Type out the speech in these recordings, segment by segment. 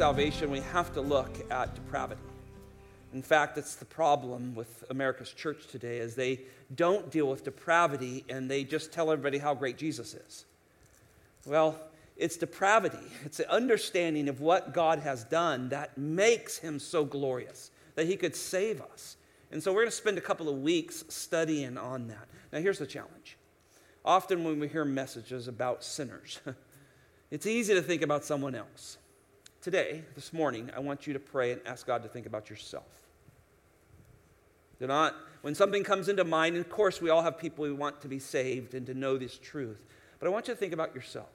salvation, we have to look at depravity. In fact, it's the problem with America's church today is they don't deal with depravity and they just tell everybody how great Jesus is. Well, it's depravity. It's the understanding of what God has done that makes him so glorious that he could save us. And so we're going to spend a couple of weeks studying on that. Now, here's the challenge. Often when we hear messages about sinners, it's easy to think about someone else. Today, this morning, I want you to pray and ask God to think about yourself. Do not, when something comes into mind, and of course, we all have people who want to be saved and to know this truth, but I want you to think about yourself.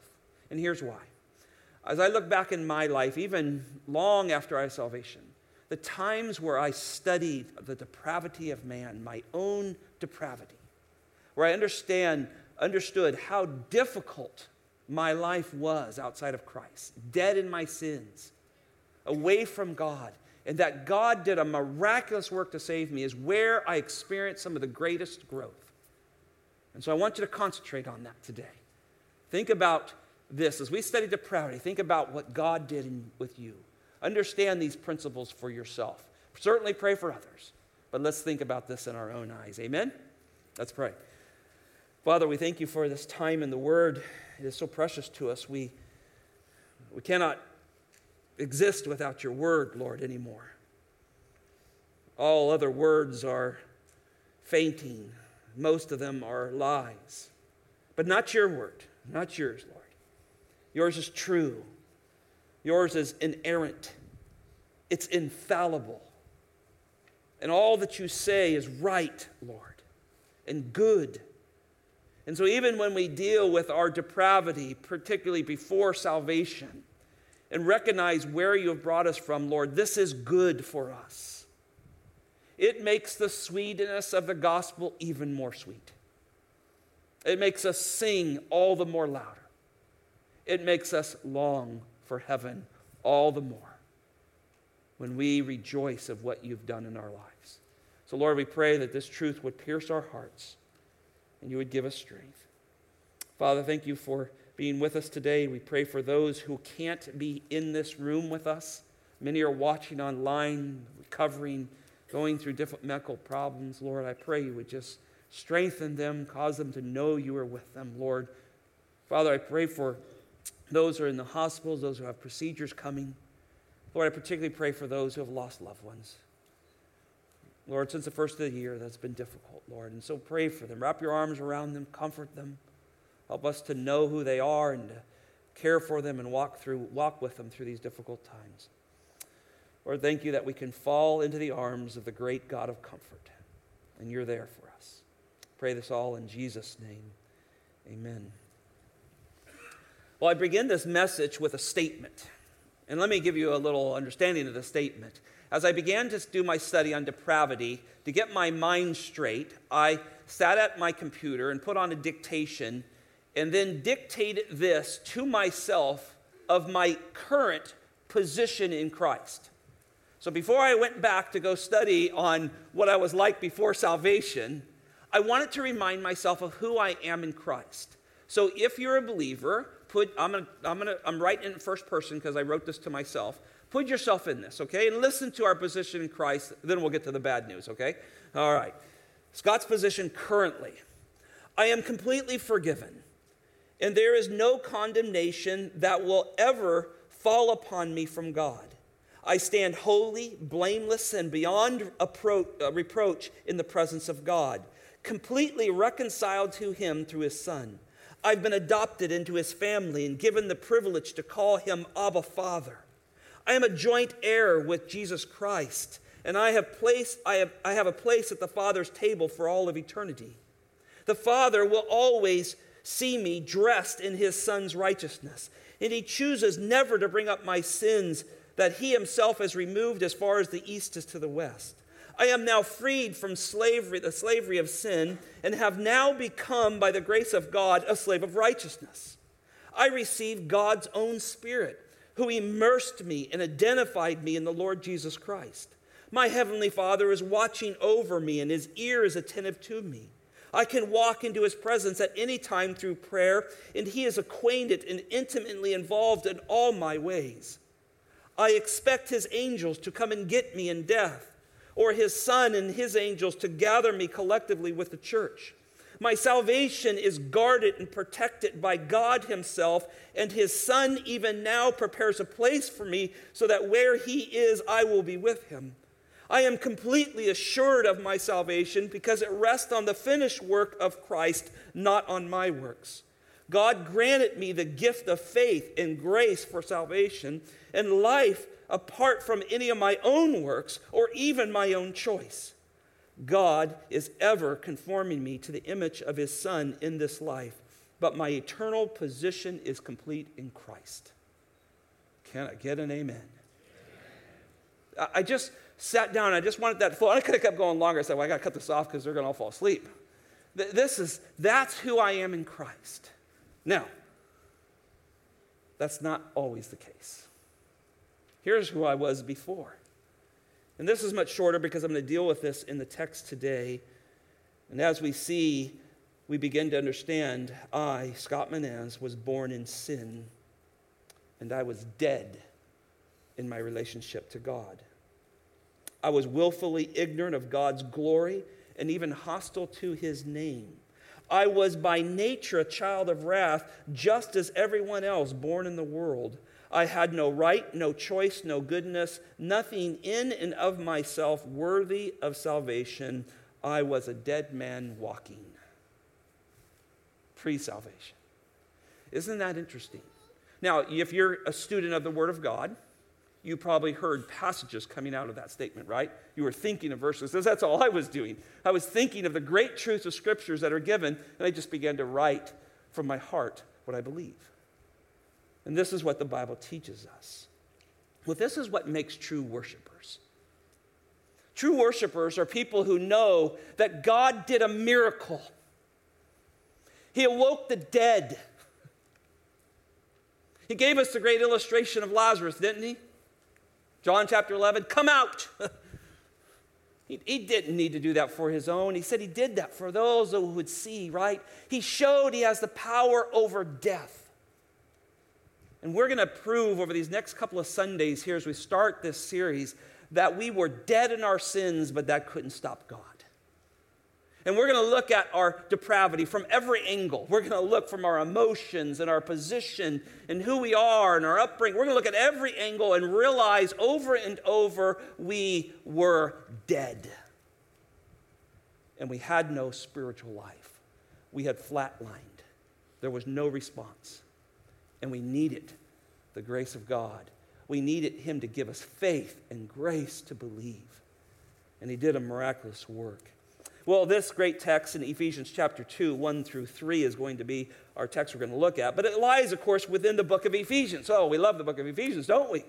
And here's why. As I look back in my life, even long after I salvation, the times where I studied the depravity of man, my own depravity, where I understand, understood how difficult my life was outside of Christ, dead in my sins, away from God, and that God did a miraculous work to save me is where I experienced some of the greatest growth. And so I want you to concentrate on that today. Think about this as we study depravity, think about what God did in, with you. Understand these principles for yourself. Certainly pray for others, but let's think about this in our own eyes. Amen? Let's pray. Father, we thank you for this time in the Word. It is so precious to us. We, we cannot exist without your Word, Lord, anymore. All other words are fainting, most of them are lies. But not your word, not yours, Lord. Yours is true. Yours is inerrant. It's infallible. And all that you say is right, Lord, and good. And so, even when we deal with our depravity, particularly before salvation, and recognize where you have brought us from, Lord, this is good for us. It makes the sweetness of the gospel even more sweet. It makes us sing all the more louder. It makes us long for heaven all the more when we rejoice of what you've done in our lives. So, Lord, we pray that this truth would pierce our hearts and you would give us strength. Father, thank you for being with us today. We pray for those who can't be in this room with us. Many are watching online, recovering, going through different medical problems. Lord, I pray you would just strengthen them, cause them to know you are with them, Lord. Father, I pray for those who are in the hospitals, those who have procedures coming. Lord, I particularly pray for those who have lost loved ones. Lord, since the first of the year, that's been difficult, Lord. And so pray for them. Wrap your arms around them, comfort them. Help us to know who they are and to care for them and walk through walk with them through these difficult times. Lord, thank you that we can fall into the arms of the great God of comfort. And you're there for us. Pray this all in Jesus' name. Amen. Well, I begin this message with a statement. And let me give you a little understanding of the statement. As I began to do my study on depravity, to get my mind straight, I sat at my computer and put on a dictation and then dictated this to myself of my current position in Christ. So before I went back to go study on what I was like before salvation, I wanted to remind myself of who I am in Christ. So if you're a believer, put I'm gonna I'm gonna I'm writing in first person because I wrote this to myself. Put yourself in this, okay? And listen to our position in Christ, then we'll get to the bad news, okay? All right. Scott's position currently. I am completely forgiven, and there is no condemnation that will ever fall upon me from God. I stand holy, blameless, and beyond uh, reproach in the presence of God, completely reconciled to Him through His Son. I've been adopted into his family and given the privilege to call him Abba Father. I am a joint heir with Jesus Christ, and I have, place, I, have, I have a place at the Father's table for all of eternity. The Father will always see me dressed in his Son's righteousness, and he chooses never to bring up my sins that he himself has removed as far as the east is to the west. I am now freed from slavery, the slavery of sin, and have now become, by the grace of God, a slave of righteousness. I received God's own Spirit, who immersed me and identified me in the Lord Jesus Christ. My Heavenly Father is watching over me, and His ear is attentive to me. I can walk into His presence at any time through prayer, and He is acquainted and intimately involved in all my ways. I expect his angels to come and get me in death, or his son and his angels to gather me collectively with the church. My salvation is guarded and protected by God Himself, and His Son even now prepares a place for me so that where He is, I will be with Him. I am completely assured of my salvation because it rests on the finished work of Christ, not on my works. God granted me the gift of faith and grace for salvation and life apart from any of my own works or even my own choice. God is ever conforming me to the image of his Son in this life, but my eternal position is complete in Christ. Can I get an amen? I just sat down. I just wanted that flow. I could have kept going longer. I said, well, I got to cut this off because they're going to all fall asleep. This is, that's who I am in Christ. Now, that's not always the case. Here's who I was before. And this is much shorter because I'm going to deal with this in the text today. And as we see, we begin to understand I, Scott Menaz, was born in sin, and I was dead in my relationship to God. I was willfully ignorant of God's glory and even hostile to his name. I was by nature a child of wrath, just as everyone else born in the world. I had no right, no choice, no goodness, nothing in and of myself worthy of salvation. I was a dead man walking. Pre salvation. Isn't that interesting? Now, if you're a student of the Word of God, you probably heard passages coming out of that statement, right? You were thinking of verses. That's all I was doing. I was thinking of the great truths of scriptures that are given, and I just began to write from my heart what I believe. And this is what the Bible teaches us. Well, this is what makes true worshipers. True worshipers are people who know that God did a miracle. He awoke the dead. He gave us the great illustration of Lazarus, didn't he? John chapter 11, come out. he, he didn't need to do that for his own. He said he did that for those who would see, right? He showed he has the power over death. And we're going to prove over these next couple of Sundays here as we start this series that we were dead in our sins, but that couldn't stop God. And we're going to look at our depravity from every angle. We're going to look from our emotions and our position and who we are and our upbringing. We're going to look at every angle and realize over and over we were dead. And we had no spiritual life. We had flatlined. There was no response and we needed the grace of God. We needed Him to give us faith and grace to believe. And He did a miraculous work. Well, this great text in Ephesians chapter 2, 1 through 3 is going to be our text we're going to look at. But it lies, of course, within the book of Ephesians. Oh, we love the book of Ephesians, don't we?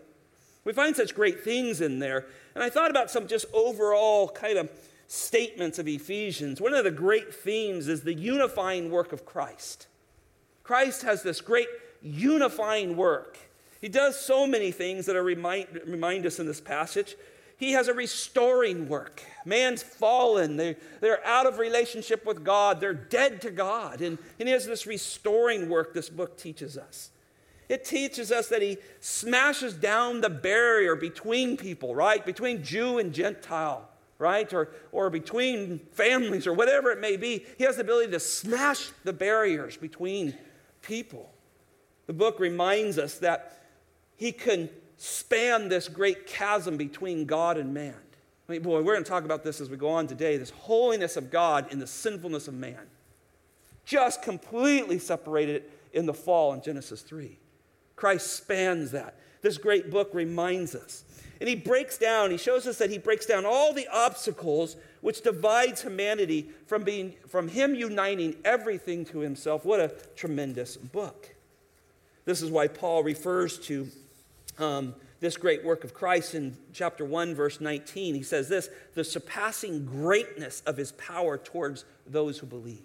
We find such great things in there. And I thought about some just overall kind of statements of Ephesians. One of the great themes is the unifying work of Christ. Christ has this great unifying work. He does so many things that are remind, remind us in this passage. He has a restoring work. Man's fallen. They, they're out of relationship with God. They're dead to God. And, and he has this restoring work this book teaches us. It teaches us that he smashes down the barrier between people, right? Between Jew and Gentile, right? Or, or between families or whatever it may be. He has the ability to smash the barriers between people. The book reminds us that he can span this great chasm between God and man. I mean, boy, we're going to talk about this as we go on today this holiness of God and the sinfulness of man. Just completely separated in the fall in Genesis 3. Christ spans that. This great book reminds us. And he breaks down, he shows us that he breaks down all the obstacles which divides humanity from, being, from him uniting everything to himself. What a tremendous book. This is why Paul refers to um, this great work of Christ in chapter 1, verse 19. He says this the surpassing greatness of his power towards those who believe.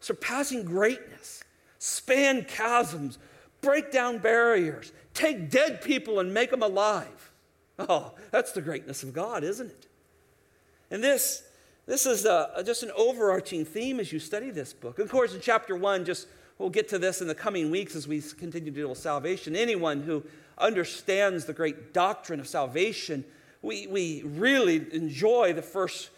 Surpassing greatness, span chasms, break down barriers, take dead people and make them alive. Oh, that's the greatness of God, isn't it? And this, this is a, just an overarching theme as you study this book. Of course, in chapter 1, just We'll get to this in the coming weeks as we continue to deal with salvation. Anyone who understands the great doctrine of salvation, we, we really enjoy the first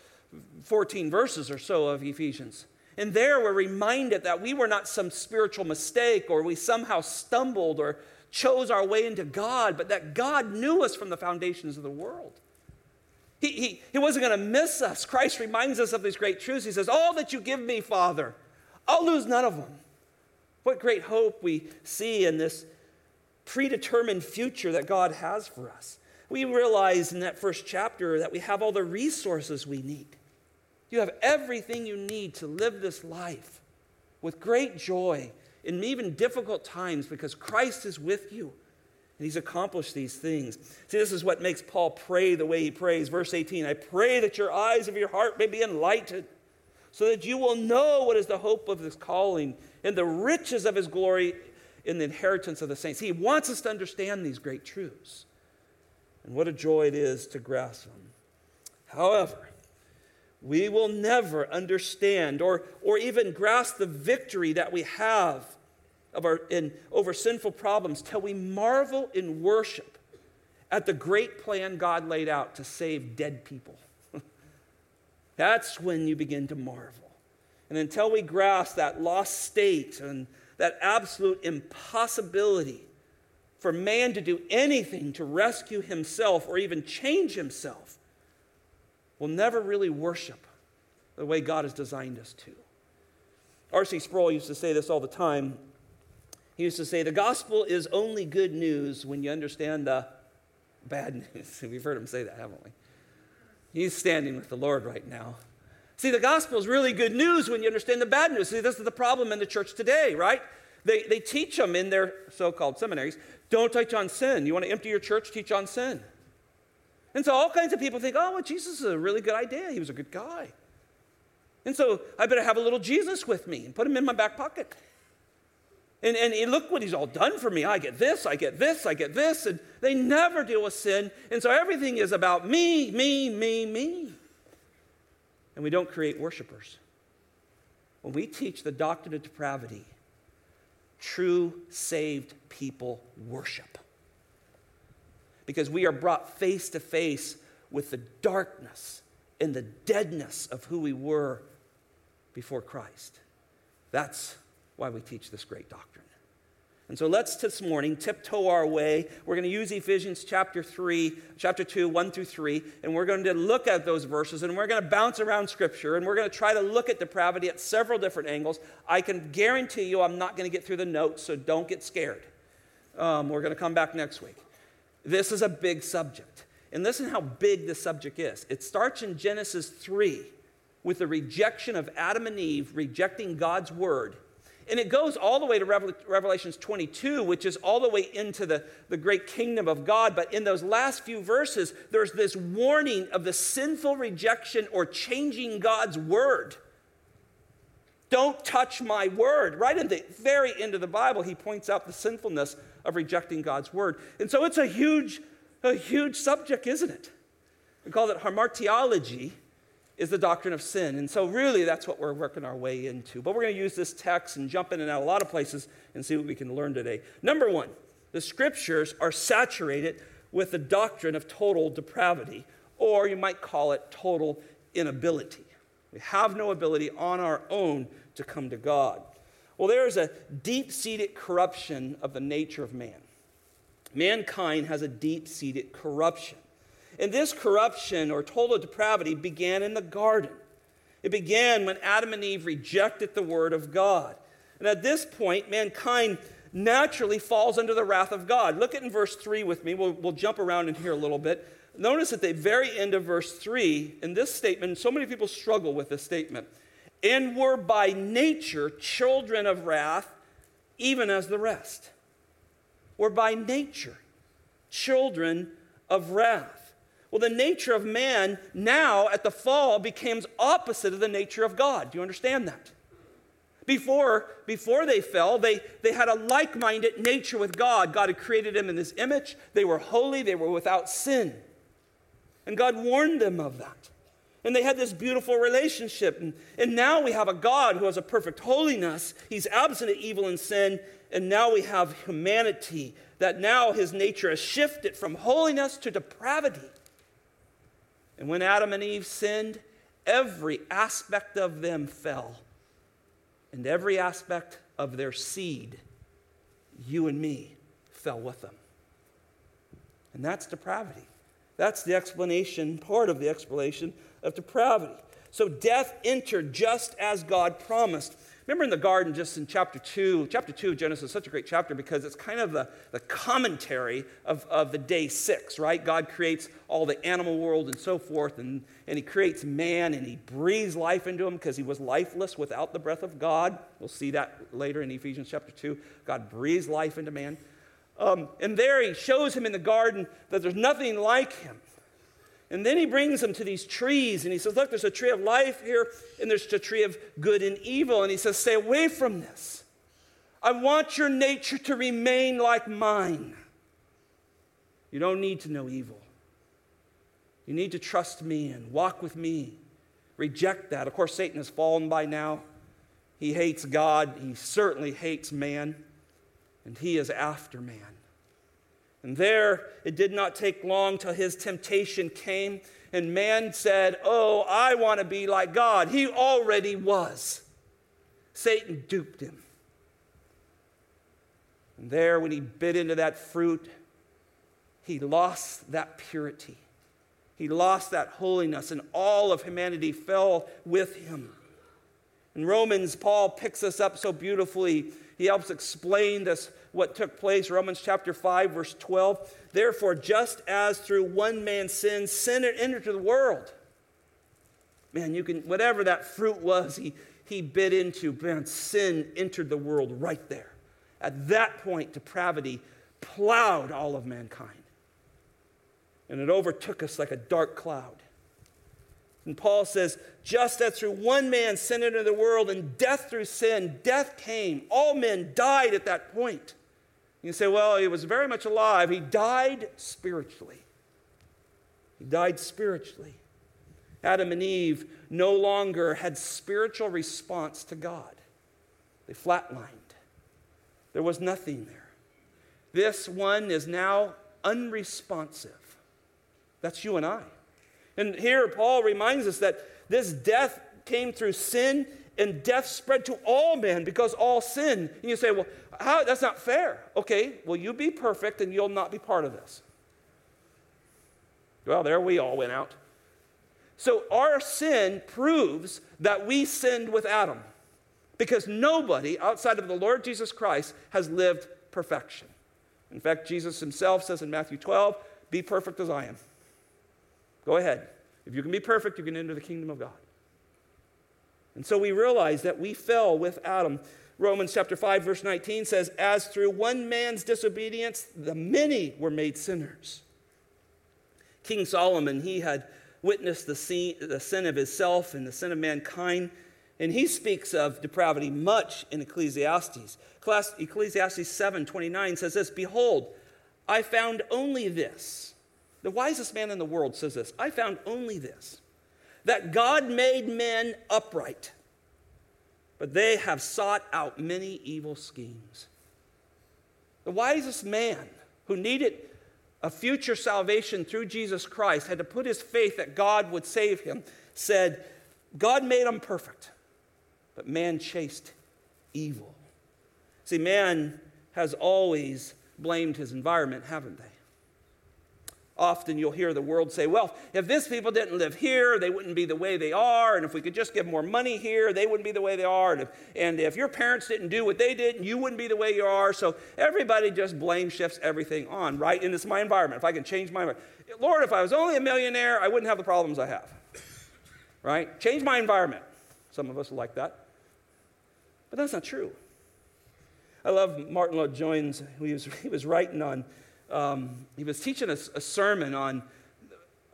14 verses or so of Ephesians. And there we're reminded that we were not some spiritual mistake or we somehow stumbled or chose our way into God, but that God knew us from the foundations of the world. He, he, he wasn't going to miss us. Christ reminds us of these great truths. He says, All that you give me, Father, I'll lose none of them. What great hope we see in this predetermined future that God has for us. We realize in that first chapter that we have all the resources we need. You have everything you need to live this life with great joy in even difficult times because Christ is with you. And he's accomplished these things. See, this is what makes Paul pray the way he prays. Verse 18 I pray that your eyes of your heart may be enlightened, so that you will know what is the hope of his calling and the riches of his glory in the inheritance of the saints. He wants us to understand these great truths. And what a joy it is to grasp them. However, we will never understand or, or even grasp the victory that we have of our, in, over sinful problems till we marvel in worship at the great plan God laid out to save dead people. That's when you begin to marvel. And until we grasp that lost state and that absolute impossibility for man to do anything to rescue himself or even change himself, we'll never really worship the way God has designed us to. R.C. Sproul used to say this all the time he used to say, The gospel is only good news when you understand the bad news. We've heard him say that, haven't we? He's standing with the Lord right now. See, the gospel is really good news when you understand the bad news. See, this is the problem in the church today, right? They, they teach them in their so called seminaries don't teach on sin. You want to empty your church, teach on sin. And so all kinds of people think, oh, well, Jesus is a really good idea. He was a good guy. And so I better have a little Jesus with me and put him in my back pocket. And, and look what he's all done for me. I get this, I get this, I get this. And they never deal with sin. And so everything is about me, me, me, me. And we don't create worshipers. When we teach the doctrine of depravity, true saved people worship. Because we are brought face to face with the darkness and the deadness of who we were before Christ. That's why we teach this great doctrine. And so let's this morning tiptoe our way. We're going to use Ephesians chapter 3, chapter 2, 1 through 3, and we're going to look at those verses and we're going to bounce around scripture and we're going to try to look at depravity at several different angles. I can guarantee you I'm not going to get through the notes, so don't get scared. Um, we're going to come back next week. This is a big subject. And listen how big this subject is. It starts in Genesis 3 with the rejection of Adam and Eve rejecting God's word and it goes all the way to Revelations 22, which is all the way into the, the great kingdom of God. But in those last few verses, there's this warning of the sinful rejection or changing God's word. Don't touch my word. Right in the very end of the Bible, he points out the sinfulness of rejecting God's word. And so it's a huge, a huge subject, isn't it? We call it hamartiology is the doctrine of sin. And so, really, that's what we're working our way into. But we're going to use this text and jump in and out a lot of places and see what we can learn today. Number one, the scriptures are saturated with the doctrine of total depravity, or you might call it total inability. We have no ability on our own to come to God. Well, there is a deep seated corruption of the nature of man. Mankind has a deep seated corruption. And this corruption or total depravity began in the garden. It began when Adam and Eve rejected the word of God. And at this point, mankind naturally falls under the wrath of God. Look at in verse 3 with me. We'll, we'll jump around in here a little bit. Notice at the very end of verse 3, in this statement, so many people struggle with this statement. And were by nature children of wrath, even as the rest. Were by nature children of wrath. Well, the nature of man now at the fall becomes opposite of the nature of God. Do you understand that? Before, before they fell, they, they had a like minded nature with God. God had created them in his image. They were holy, they were without sin. And God warned them of that. And they had this beautiful relationship. And, and now we have a God who has a perfect holiness. He's absent of evil and sin. And now we have humanity that now his nature has shifted from holiness to depravity. And when Adam and Eve sinned, every aspect of them fell, and every aspect of their seed, you and me, fell with them. And that's depravity. That's the explanation, part of the explanation of depravity. So death entered just as God promised. Remember in the garden, just in chapter 2, chapter 2 of Genesis is such a great chapter because it's kind of the, the commentary of, of the day six, right? God creates all the animal world and so forth, and, and He creates man and He breathes life into him because he was lifeless without the breath of God. We'll see that later in Ephesians chapter 2. God breathes life into man. Um, and there He shows him in the garden that there's nothing like Him. And then he brings them to these trees and he says, Look, there's a tree of life here and there's a tree of good and evil. And he says, Stay away from this. I want your nature to remain like mine. You don't need to know evil. You need to trust me and walk with me. Reject that. Of course, Satan has fallen by now. He hates God. He certainly hates man. And he is after man. And there, it did not take long till his temptation came, and man said, Oh, I want to be like God. He already was. Satan duped him. And there, when he bit into that fruit, he lost that purity. He lost that holiness, and all of humanity fell with him. In Romans, Paul picks us up so beautifully. He helps explain this what took place, Romans chapter 5, verse 12. Therefore, just as through one man's sin, sin entered into the world. Man, you can, whatever that fruit was he, he bit into, man, sin entered the world right there. At that point, depravity plowed all of mankind. And it overtook us like a dark cloud. And Paul says, just as through one man sin entered the world, and death through sin, death came. All men died at that point. You say, well, he was very much alive. He died spiritually. He died spiritually. Adam and Eve no longer had spiritual response to God. They flatlined. There was nothing there. This one is now unresponsive. That's you and I. And here Paul reminds us that this death came through sin and death spread to all men because all sin. And you say, well, how, that's not fair. Okay, well, you be perfect and you'll not be part of this. Well, there we all went out. So our sin proves that we sinned with Adam because nobody outside of the Lord Jesus Christ has lived perfection. In fact, Jesus himself says in Matthew 12, Be perfect as I am. Go ahead. If you can be perfect, you can enter the kingdom of God. And so we realize that we fell with Adam. Romans chapter 5 verse 19 says as through one man's disobedience the many were made sinners. King Solomon he had witnessed the sin, the sin of himself and the sin of mankind and he speaks of depravity much in Ecclesiastes. Ecclesiastes 7:29 says this, behold, I found only this. The wisest man in the world says this, I found only this that God made men upright, but they have sought out many evil schemes. The wisest man who needed a future salvation through Jesus Christ had to put his faith that God would save him, said, God made him perfect, but man chased evil. See, man has always blamed his environment, haven't they? Often you'll hear the world say, well, if this people didn't live here, they wouldn't be the way they are. And if we could just give more money here, they wouldn't be the way they are. And if, and if your parents didn't do what they did, you wouldn't be the way you are. So everybody just blame shifts everything on, right? And it's my environment. If I can change my environment. Lord, if I was only a millionaire, I wouldn't have the problems I have. Right? Change my environment. Some of us like that. But that's not true. I love Martyn Lloyd-Jones. He was, he was writing on um, he was teaching us a sermon on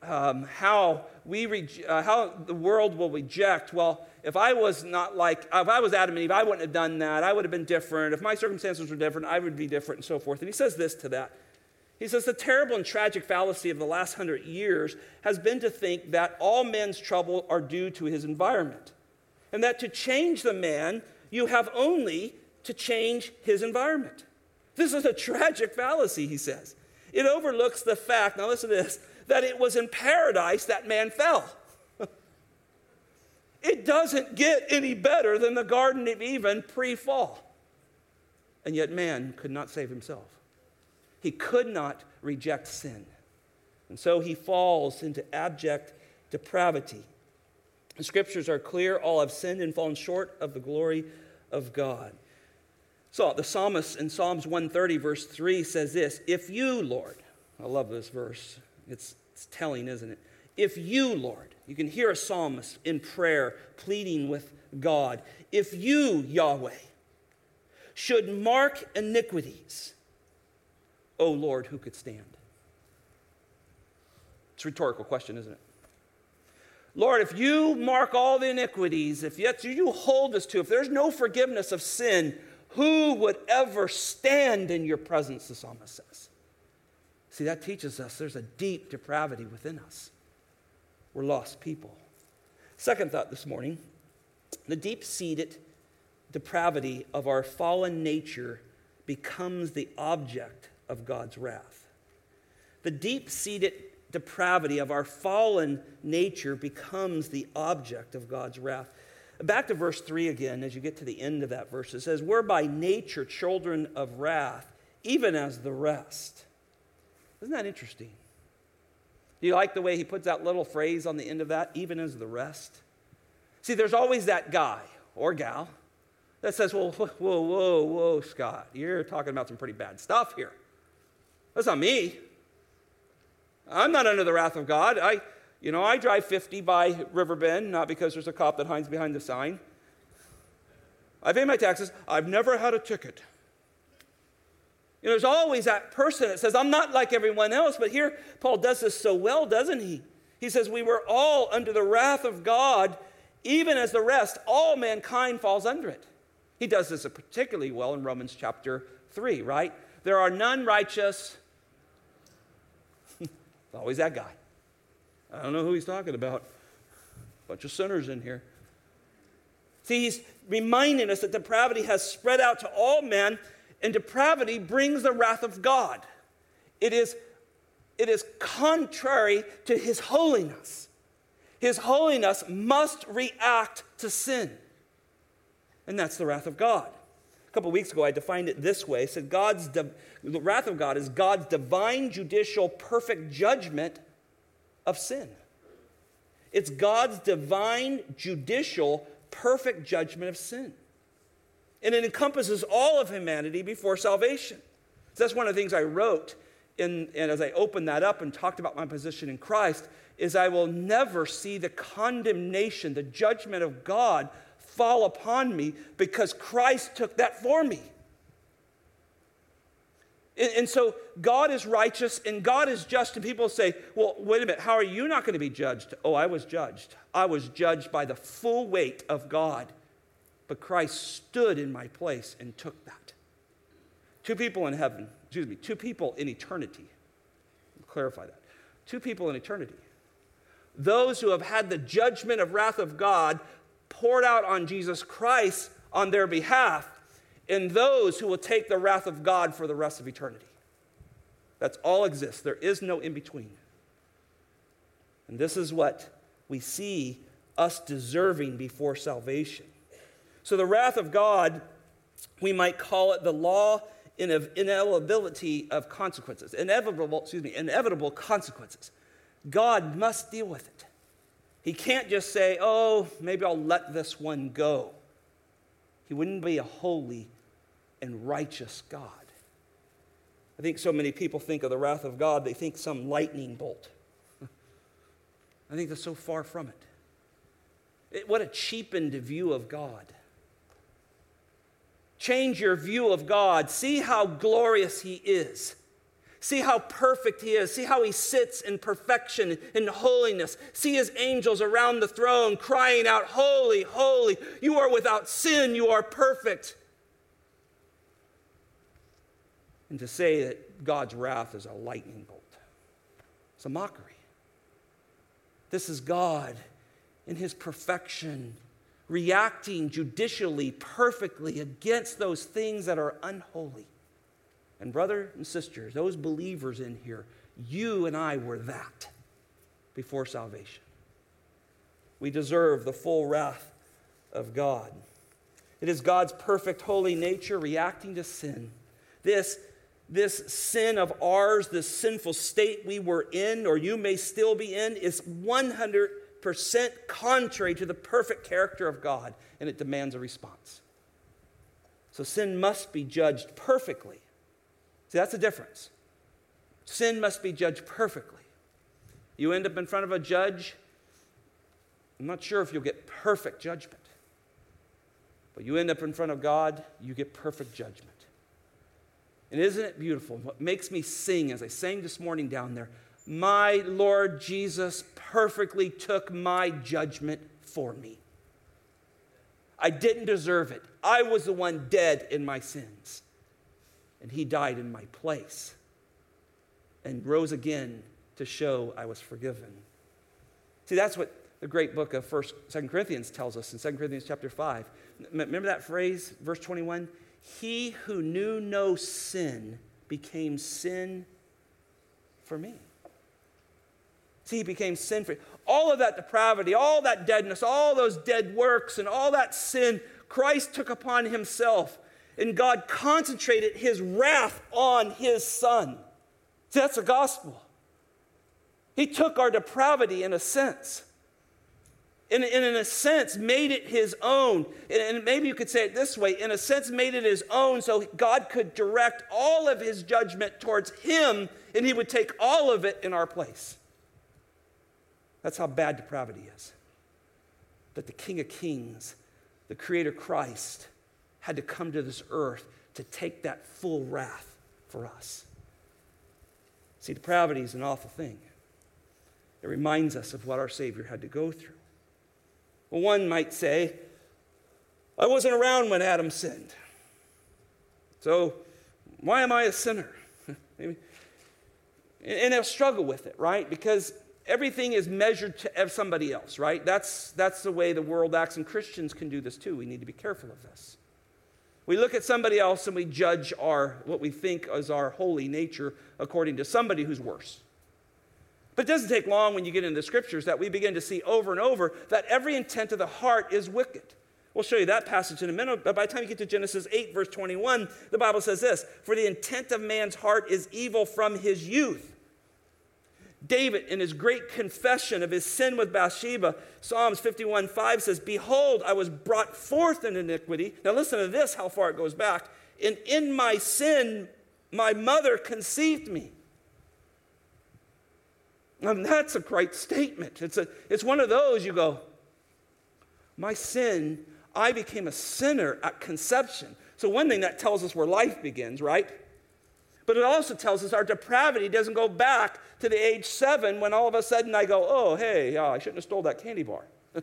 um, how we re- uh, how the world will reject. Well, if I was not like if I was Adam and Eve, I wouldn't have done that. I would have been different. If my circumstances were different, I would be different, and so forth. And he says this to that. He says the terrible and tragic fallacy of the last hundred years has been to think that all men's trouble are due to his environment, and that to change the man, you have only to change his environment. This is a tragic fallacy, he says. It overlooks the fact, now listen to this, that it was in paradise that man fell. it doesn't get any better than the Garden of Eden pre fall. And yet, man could not save himself. He could not reject sin. And so he falls into abject depravity. The scriptures are clear all have sinned and fallen short of the glory of God. So the psalmist in Psalms 130, verse 3 says this If you, Lord, I love this verse, it's, it's telling, isn't it? If you, Lord, you can hear a psalmist in prayer pleading with God, if you, Yahweh, should mark iniquities, O Lord, who could stand? It's a rhetorical question, isn't it? Lord, if you mark all the iniquities, if yet you hold us to, if there's no forgiveness of sin, who would ever stand in your presence, the psalmist says. See, that teaches us there's a deep depravity within us. We're lost people. Second thought this morning the deep seated depravity of our fallen nature becomes the object of God's wrath. The deep seated depravity of our fallen nature becomes the object of God's wrath. Back to verse 3 again, as you get to the end of that verse, it says, We're by nature children of wrath, even as the rest. Isn't that interesting? Do you like the way he puts that little phrase on the end of that, even as the rest? See, there's always that guy or gal that says, Well, whoa, whoa, whoa, Scott, you're talking about some pretty bad stuff here. That's not me. I'm not under the wrath of God. I, you know, I drive 50 by Riverbend, not because there's a cop that hides behind the sign. I pay my taxes. I've never had a ticket. You know, there's always that person that says, I'm not like everyone else, but here Paul does this so well, doesn't he? He says, We were all under the wrath of God, even as the rest, all mankind falls under it. He does this particularly well in Romans chapter 3, right? There are none righteous, always that guy. I don't know who he's talking about. A bunch of sinners in here. See, he's reminding us that depravity has spread out to all men, and depravity brings the wrath of God. It is, it is contrary to his holiness. His holiness must react to sin. And that's the wrath of God. A couple weeks ago, I defined it this way. Said, God's the wrath of God is God's divine, judicial, perfect judgment of sin. It's God's divine, judicial, perfect judgment of sin. And it encompasses all of humanity before salvation. So that's one of the things I wrote in, and as I opened that up and talked about my position in Christ, is I will never see the condemnation, the judgment of God fall upon me because Christ took that for me. And, and, so God is righteous and God is just. And people say, well, wait a minute, how are you not going to be judged? Oh, I was judged. I was judged by the full weight of God. But Christ stood in my place and took that. Two people in heaven, excuse me, two people in eternity. I'll clarify that. Two people in eternity. Those who have had the judgment of wrath of God poured out on Jesus Christ on their behalf in those who will take the wrath of God for the rest of eternity. That's all exists. There is no in between. And this is what we see us deserving before salvation. So, the wrath of God, we might call it the law of inevitability of consequences, inevitable, excuse me, inevitable consequences. God must deal with it. He can't just say, oh, maybe I'll let this one go. He wouldn't be a holy and righteous God. I think so many people think of the wrath of God, they think some lightning bolt. I think that's so far from it. it. What a cheapened view of God. Change your view of God. See how glorious He is. See how perfect He is. See how He sits in perfection and holiness. See His angels around the throne crying out, Holy, holy. You are without sin. You are perfect. And to say that God's wrath is a lightning bolt. It's a mockery. This is God in his perfection, reacting judicially, perfectly against those things that are unholy. And, brother and sisters, those believers in here, you and I were that before salvation. We deserve the full wrath of God. It is God's perfect holy nature reacting to sin. This, this sin of ours, this sinful state we were in, or you may still be in, is 100% contrary to the perfect character of God, and it demands a response. So sin must be judged perfectly. See, that's the difference. Sin must be judged perfectly. You end up in front of a judge, I'm not sure if you'll get perfect judgment. But you end up in front of God, you get perfect judgment. And isn't it beautiful? What makes me sing as I sang this morning down there, my Lord Jesus perfectly took my judgment for me. I didn't deserve it. I was the one dead in my sins. And he died in my place and rose again to show I was forgiven. See, that's what the great book of First, Second Corinthians tells us in Second Corinthians chapter 5. Remember that phrase, verse 21? He who knew no sin became sin for me. See, he became sin for. All of that depravity, all that deadness, all those dead works, and all that sin, Christ took upon himself. And God concentrated his wrath on his son. See, that's the gospel. He took our depravity in a sense in, in, in, a sense, made it his own. And, and maybe you could say it this way in a sense, made it his own so God could direct all of his judgment towards him and he would take all of it in our place. That's how bad depravity is. That the King of Kings, the Creator Christ, had to come to this earth to take that full wrath for us. See, depravity is an awful thing. It reminds us of what our Savior had to go through. One might say, I wasn't around when Adam sinned. So why am I a sinner? and they'll struggle with it, right? Because everything is measured to somebody else, right? That's, that's the way the world acts, and Christians can do this too. We need to be careful of this. We look at somebody else and we judge our what we think is our holy nature according to somebody who's worse. But it doesn't take long when you get into the scriptures that we begin to see over and over that every intent of the heart is wicked. We'll show you that passage in a minute, but by the time you get to Genesis 8, verse 21, the Bible says this For the intent of man's heart is evil from his youth. David, in his great confession of his sin with Bathsheba, Psalms 51 5 says, Behold, I was brought forth in iniquity. Now listen to this, how far it goes back. And in my sin, my mother conceived me. And that's a great statement. It's, a, it's one of those you go, My sin, I became a sinner at conception. So, one thing that tells us where life begins, right? But it also tells us our depravity doesn't go back to the age seven when all of a sudden I go, Oh, hey, oh, I shouldn't have stole that candy bar.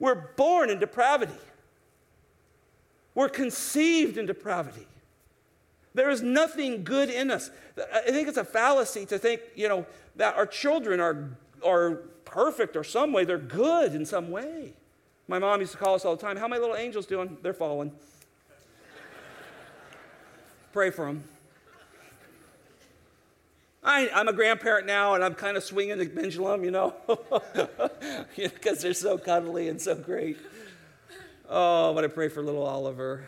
We're born in depravity, we're conceived in depravity. There is nothing good in us. I think it's a fallacy to think, you know, that our children are, are perfect or some way. They're good in some way. My mom used to call us all the time, How are my little angels doing? They're falling. Pray for them. I, am a grandparent now, and I'm kind of swinging the pendulum, you know, because they're so cuddly and so great. Oh, but I pray for little Oliver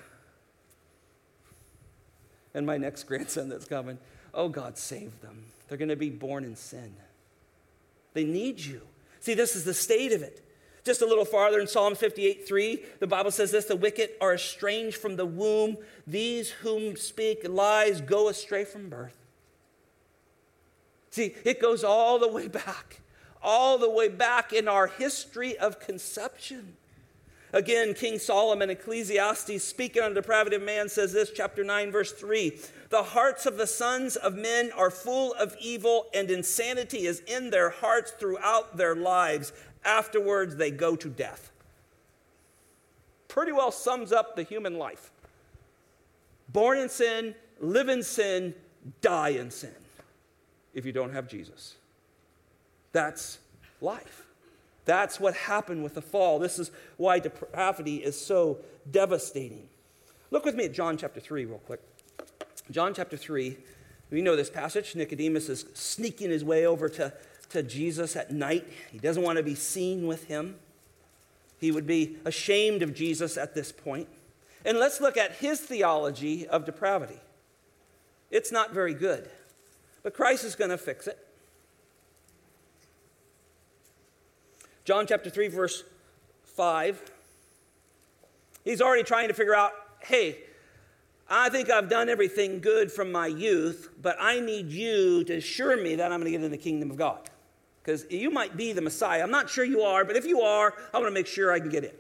and my next grandson that's coming. Oh, God, save them. They're going to be born in sin. They need you. See, this is the state of it. Just a little farther in Psalm 58 3, the Bible says this the wicked are estranged from the womb. These whom speak lies go astray from birth. See, it goes all the way back, all the way back in our history of conception. Again, King Solomon, Ecclesiastes, speaking on the depravity of man, says this, chapter 9, verse 3 The hearts of the sons of men are full of evil, and insanity is in their hearts throughout their lives. Afterwards, they go to death. Pretty well sums up the human life. Born in sin, live in sin, die in sin if you don't have Jesus. That's life. That's what happened with the fall. This is why depravity is so devastating. Look with me at John chapter 3, real quick. John chapter 3, we know this passage. Nicodemus is sneaking his way over to, to Jesus at night. He doesn't want to be seen with him. He would be ashamed of Jesus at this point. And let's look at his theology of depravity. It's not very good, but Christ is going to fix it. John chapter 3, verse 5. He's already trying to figure out hey, I think I've done everything good from my youth, but I need you to assure me that I'm going to get in the kingdom of God. Because you might be the Messiah. I'm not sure you are, but if you are, I want to make sure I can get in.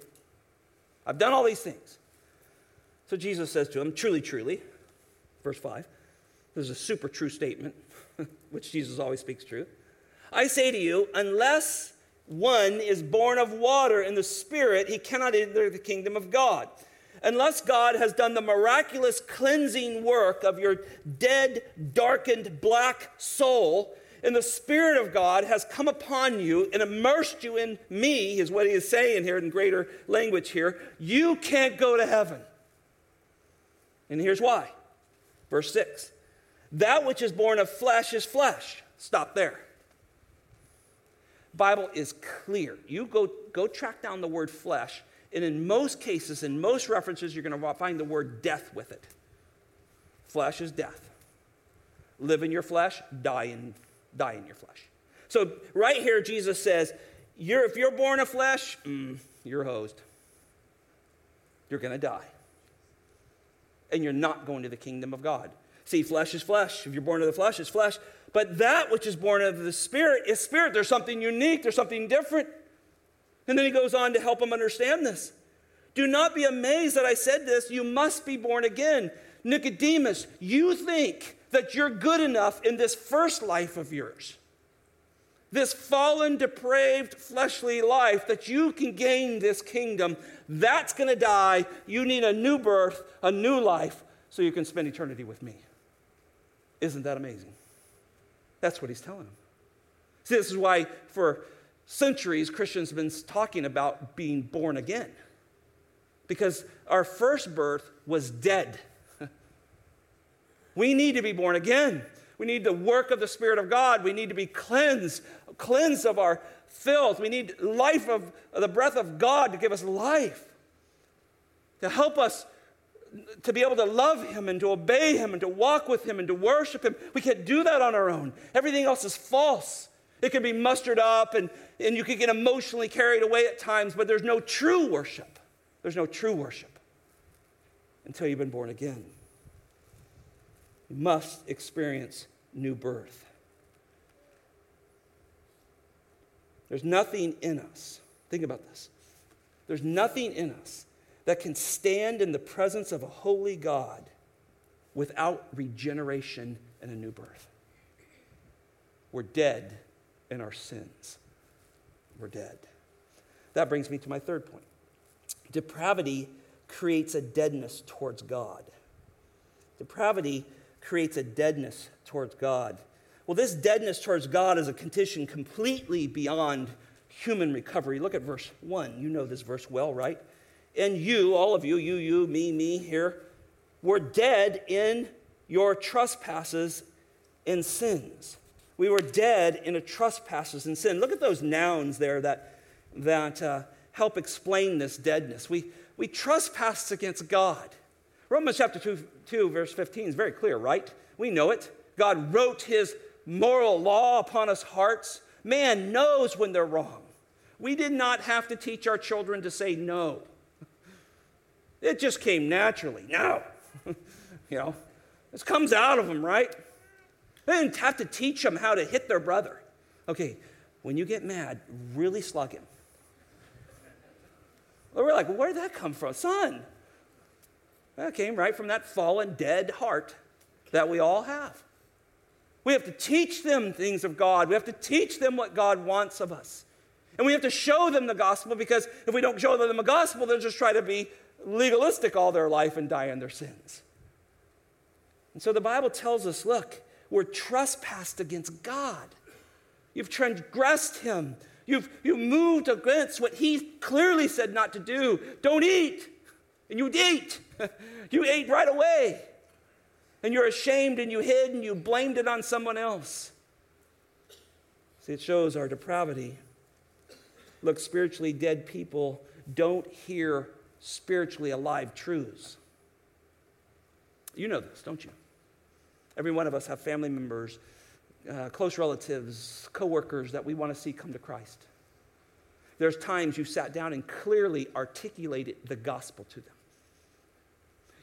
I've done all these things. So Jesus says to him, Truly, truly, verse 5. This is a super true statement, which Jesus always speaks true. I say to you, unless one is born of water and the Spirit, he cannot enter the kingdom of God unless God has done the miraculous cleansing work of your dead, darkened, black soul, and the Spirit of God has come upon you and immersed you in me, is what he is saying here in greater language here, you can't go to heaven. And here's why. Verse 6 That which is born of flesh is flesh. Stop there. Bible is clear. You go, go track down the word flesh and in most cases, in most references, you're going to find the word death with it. Flesh is death. Live in your flesh, die in, die in your flesh. So, right here, Jesus says, you're, if you're born of flesh, mm, you're hosed. You're going to die. And you're not going to the kingdom of God. See, flesh is flesh. If you're born of the flesh, it's flesh. But that which is born of the Spirit is spirit. There's something unique, there's something different. And then he goes on to help him understand this. Do not be amazed that I said this. You must be born again. Nicodemus, you think that you're good enough in this first life of yours, this fallen, depraved, fleshly life, that you can gain this kingdom. That's going to die. You need a new birth, a new life, so you can spend eternity with me. Isn't that amazing? That's what he's telling him. See, this is why for centuries, Christians have been talking about being born again. Because our first birth was dead. we need to be born again. We need the work of the Spirit of God. We need to be cleansed, cleansed of our filth. We need life of the breath of God to give us life, to help us to be able to love Him and to obey Him and to walk with Him and to worship Him. We can't do that on our own. Everything else is false. It can be mustered up and, and you can get emotionally carried away at times, but there's no true worship. There's no true worship until you've been born again. You must experience new birth. There's nothing in us. Think about this. There's nothing in us that can stand in the presence of a holy God without regeneration and a new birth. We're dead in our sins. We're dead. That brings me to my third point. Depravity creates a deadness towards God. Depravity creates a deadness towards God. Well, this deadness towards God is a condition completely beyond human recovery. Look at verse 1. You know this verse well, right? And you, all of you, you, you, me, me here, were dead in your trespasses and sins. We were dead in a trespasses and sin. Look at those nouns there that, that uh, help explain this deadness. We, we trespassed against God. Romans chapter 2, 2, verse 15 is very clear, right? We know it. God wrote his moral law upon us hearts. Man knows when they're wrong. We did not have to teach our children to say no. It just came naturally. No. you know, this comes out of them, right? They didn't have to teach them how to hit their brother. Okay, when you get mad, really slug him. Well, we're like, well, where did that come from? Son. That came right from that fallen, dead heart that we all have. We have to teach them things of God. We have to teach them what God wants of us. And we have to show them the gospel because if we don't show them the gospel, they'll just try to be legalistic all their life and die in their sins. And so the Bible tells us look, we're trespassed against God. You've transgressed him. You've, you've moved against what he clearly said not to do. Don't eat. And you ate. you ate right away. And you're ashamed and you hid and you blamed it on someone else. See, it shows our depravity. Look, spiritually dead people don't hear spiritually alive truths. You know this, don't you? Every one of us have family members, uh, close relatives, coworkers that we want to see come to Christ. There's times you sat down and clearly articulated the gospel to them.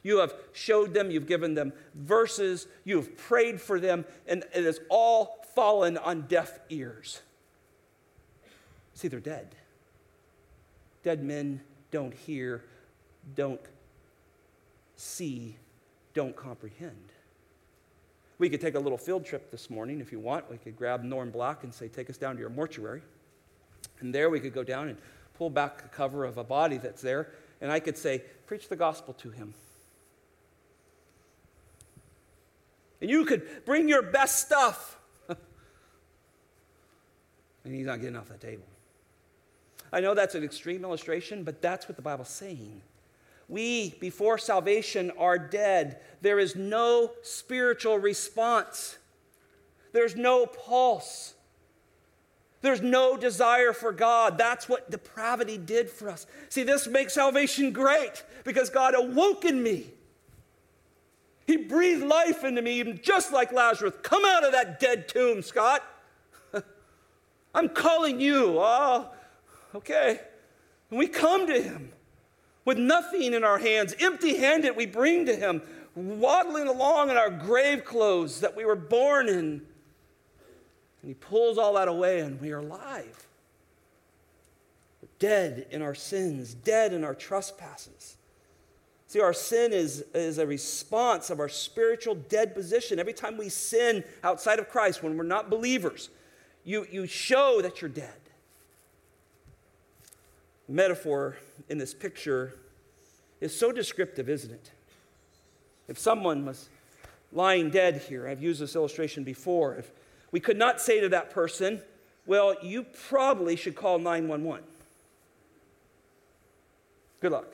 You have showed them, you've given them verses, you've prayed for them, and it has all fallen on deaf ears. See, they're dead. Dead men don't hear, don't see, don't comprehend. We could take a little field trip this morning if you want. We could grab Norm Black and say, Take us down to your mortuary. And there we could go down and pull back the cover of a body that's there, and I could say, Preach the gospel to him. And you could bring your best stuff. and he's not getting off the table. I know that's an extreme illustration, but that's what the Bible's saying. We, before salvation, are dead. There is no spiritual response, there's no pulse. There's no desire for God. That's what depravity did for us. See, this makes salvation great because God awoke in me. He breathed life into me, even just like Lazarus. Come out of that dead tomb, Scott. I'm calling you. Oh, okay. And we come to him with nothing in our hands, empty handed, we bring to him, waddling along in our grave clothes that we were born in. And he pulls all that away, and we are alive. We're dead in our sins, dead in our trespasses. See, our sin is, is a response of our spiritual dead position. Every time we sin outside of Christ, when we're not believers, you, you show that you're dead metaphor in this picture is so descriptive, isn't it? If someone was lying dead here, I've used this illustration before, if we could not say to that person, well, you probably should call 911. Good luck.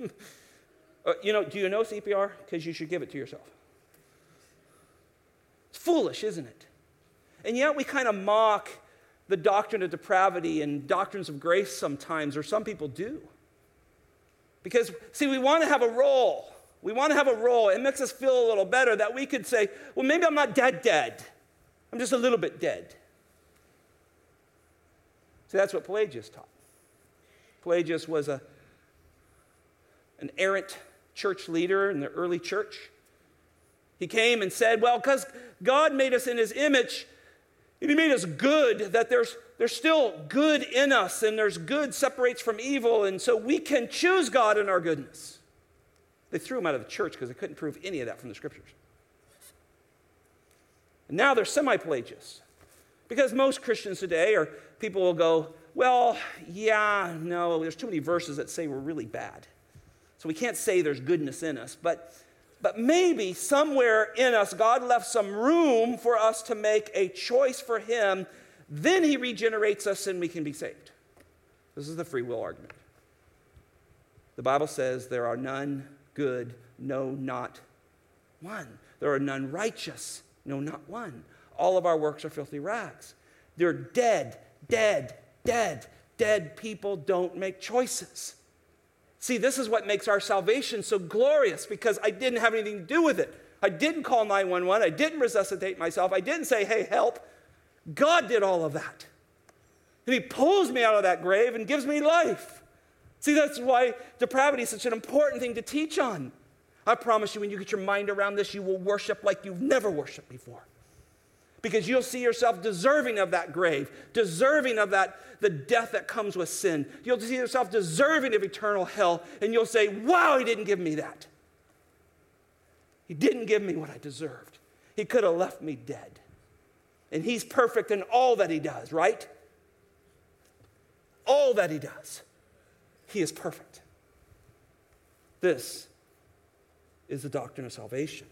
uh, you know, do you know CPR? Because you should give it to yourself. It's foolish, isn't it? And yet we kind of mock the doctrine of depravity and doctrines of grace sometimes, or some people do. Because, see, we want to have a role. We want to have a role. It makes us feel a little better that we could say, well, maybe I'm not dead, dead. I'm just a little bit dead. See, that's what Pelagius taught. Pelagius was a, an errant church leader in the early church. He came and said, well, because God made us in his image, and he made us good, that there's, there's still good in us, and there's good separates from evil, and so we can choose God in our goodness. They threw him out of the church because they couldn't prove any of that from the scriptures. And now they're semi Pelagius. Because most Christians today are people will go, well, yeah, no, there's too many verses that say we're really bad. So we can't say there's goodness in us. But but maybe somewhere in us, God left some room for us to make a choice for Him. Then He regenerates us and we can be saved. This is the free will argument. The Bible says there are none good, no, not one. There are none righteous, no, not one. All of our works are filthy rags. They're dead, dead, dead. Dead people don't make choices. See, this is what makes our salvation so glorious because I didn't have anything to do with it. I didn't call 911. I didn't resuscitate myself. I didn't say, hey, help. God did all of that. And He pulls me out of that grave and gives me life. See, that's why depravity is such an important thing to teach on. I promise you, when you get your mind around this, you will worship like you've never worshiped before because you'll see yourself deserving of that grave, deserving of that the death that comes with sin. You'll see yourself deserving of eternal hell, and you'll say, "Wow, he didn't give me that. He didn't give me what I deserved. He could have left me dead." And he's perfect in all that he does, right? All that he does. He is perfect. This is the doctrine of salvation.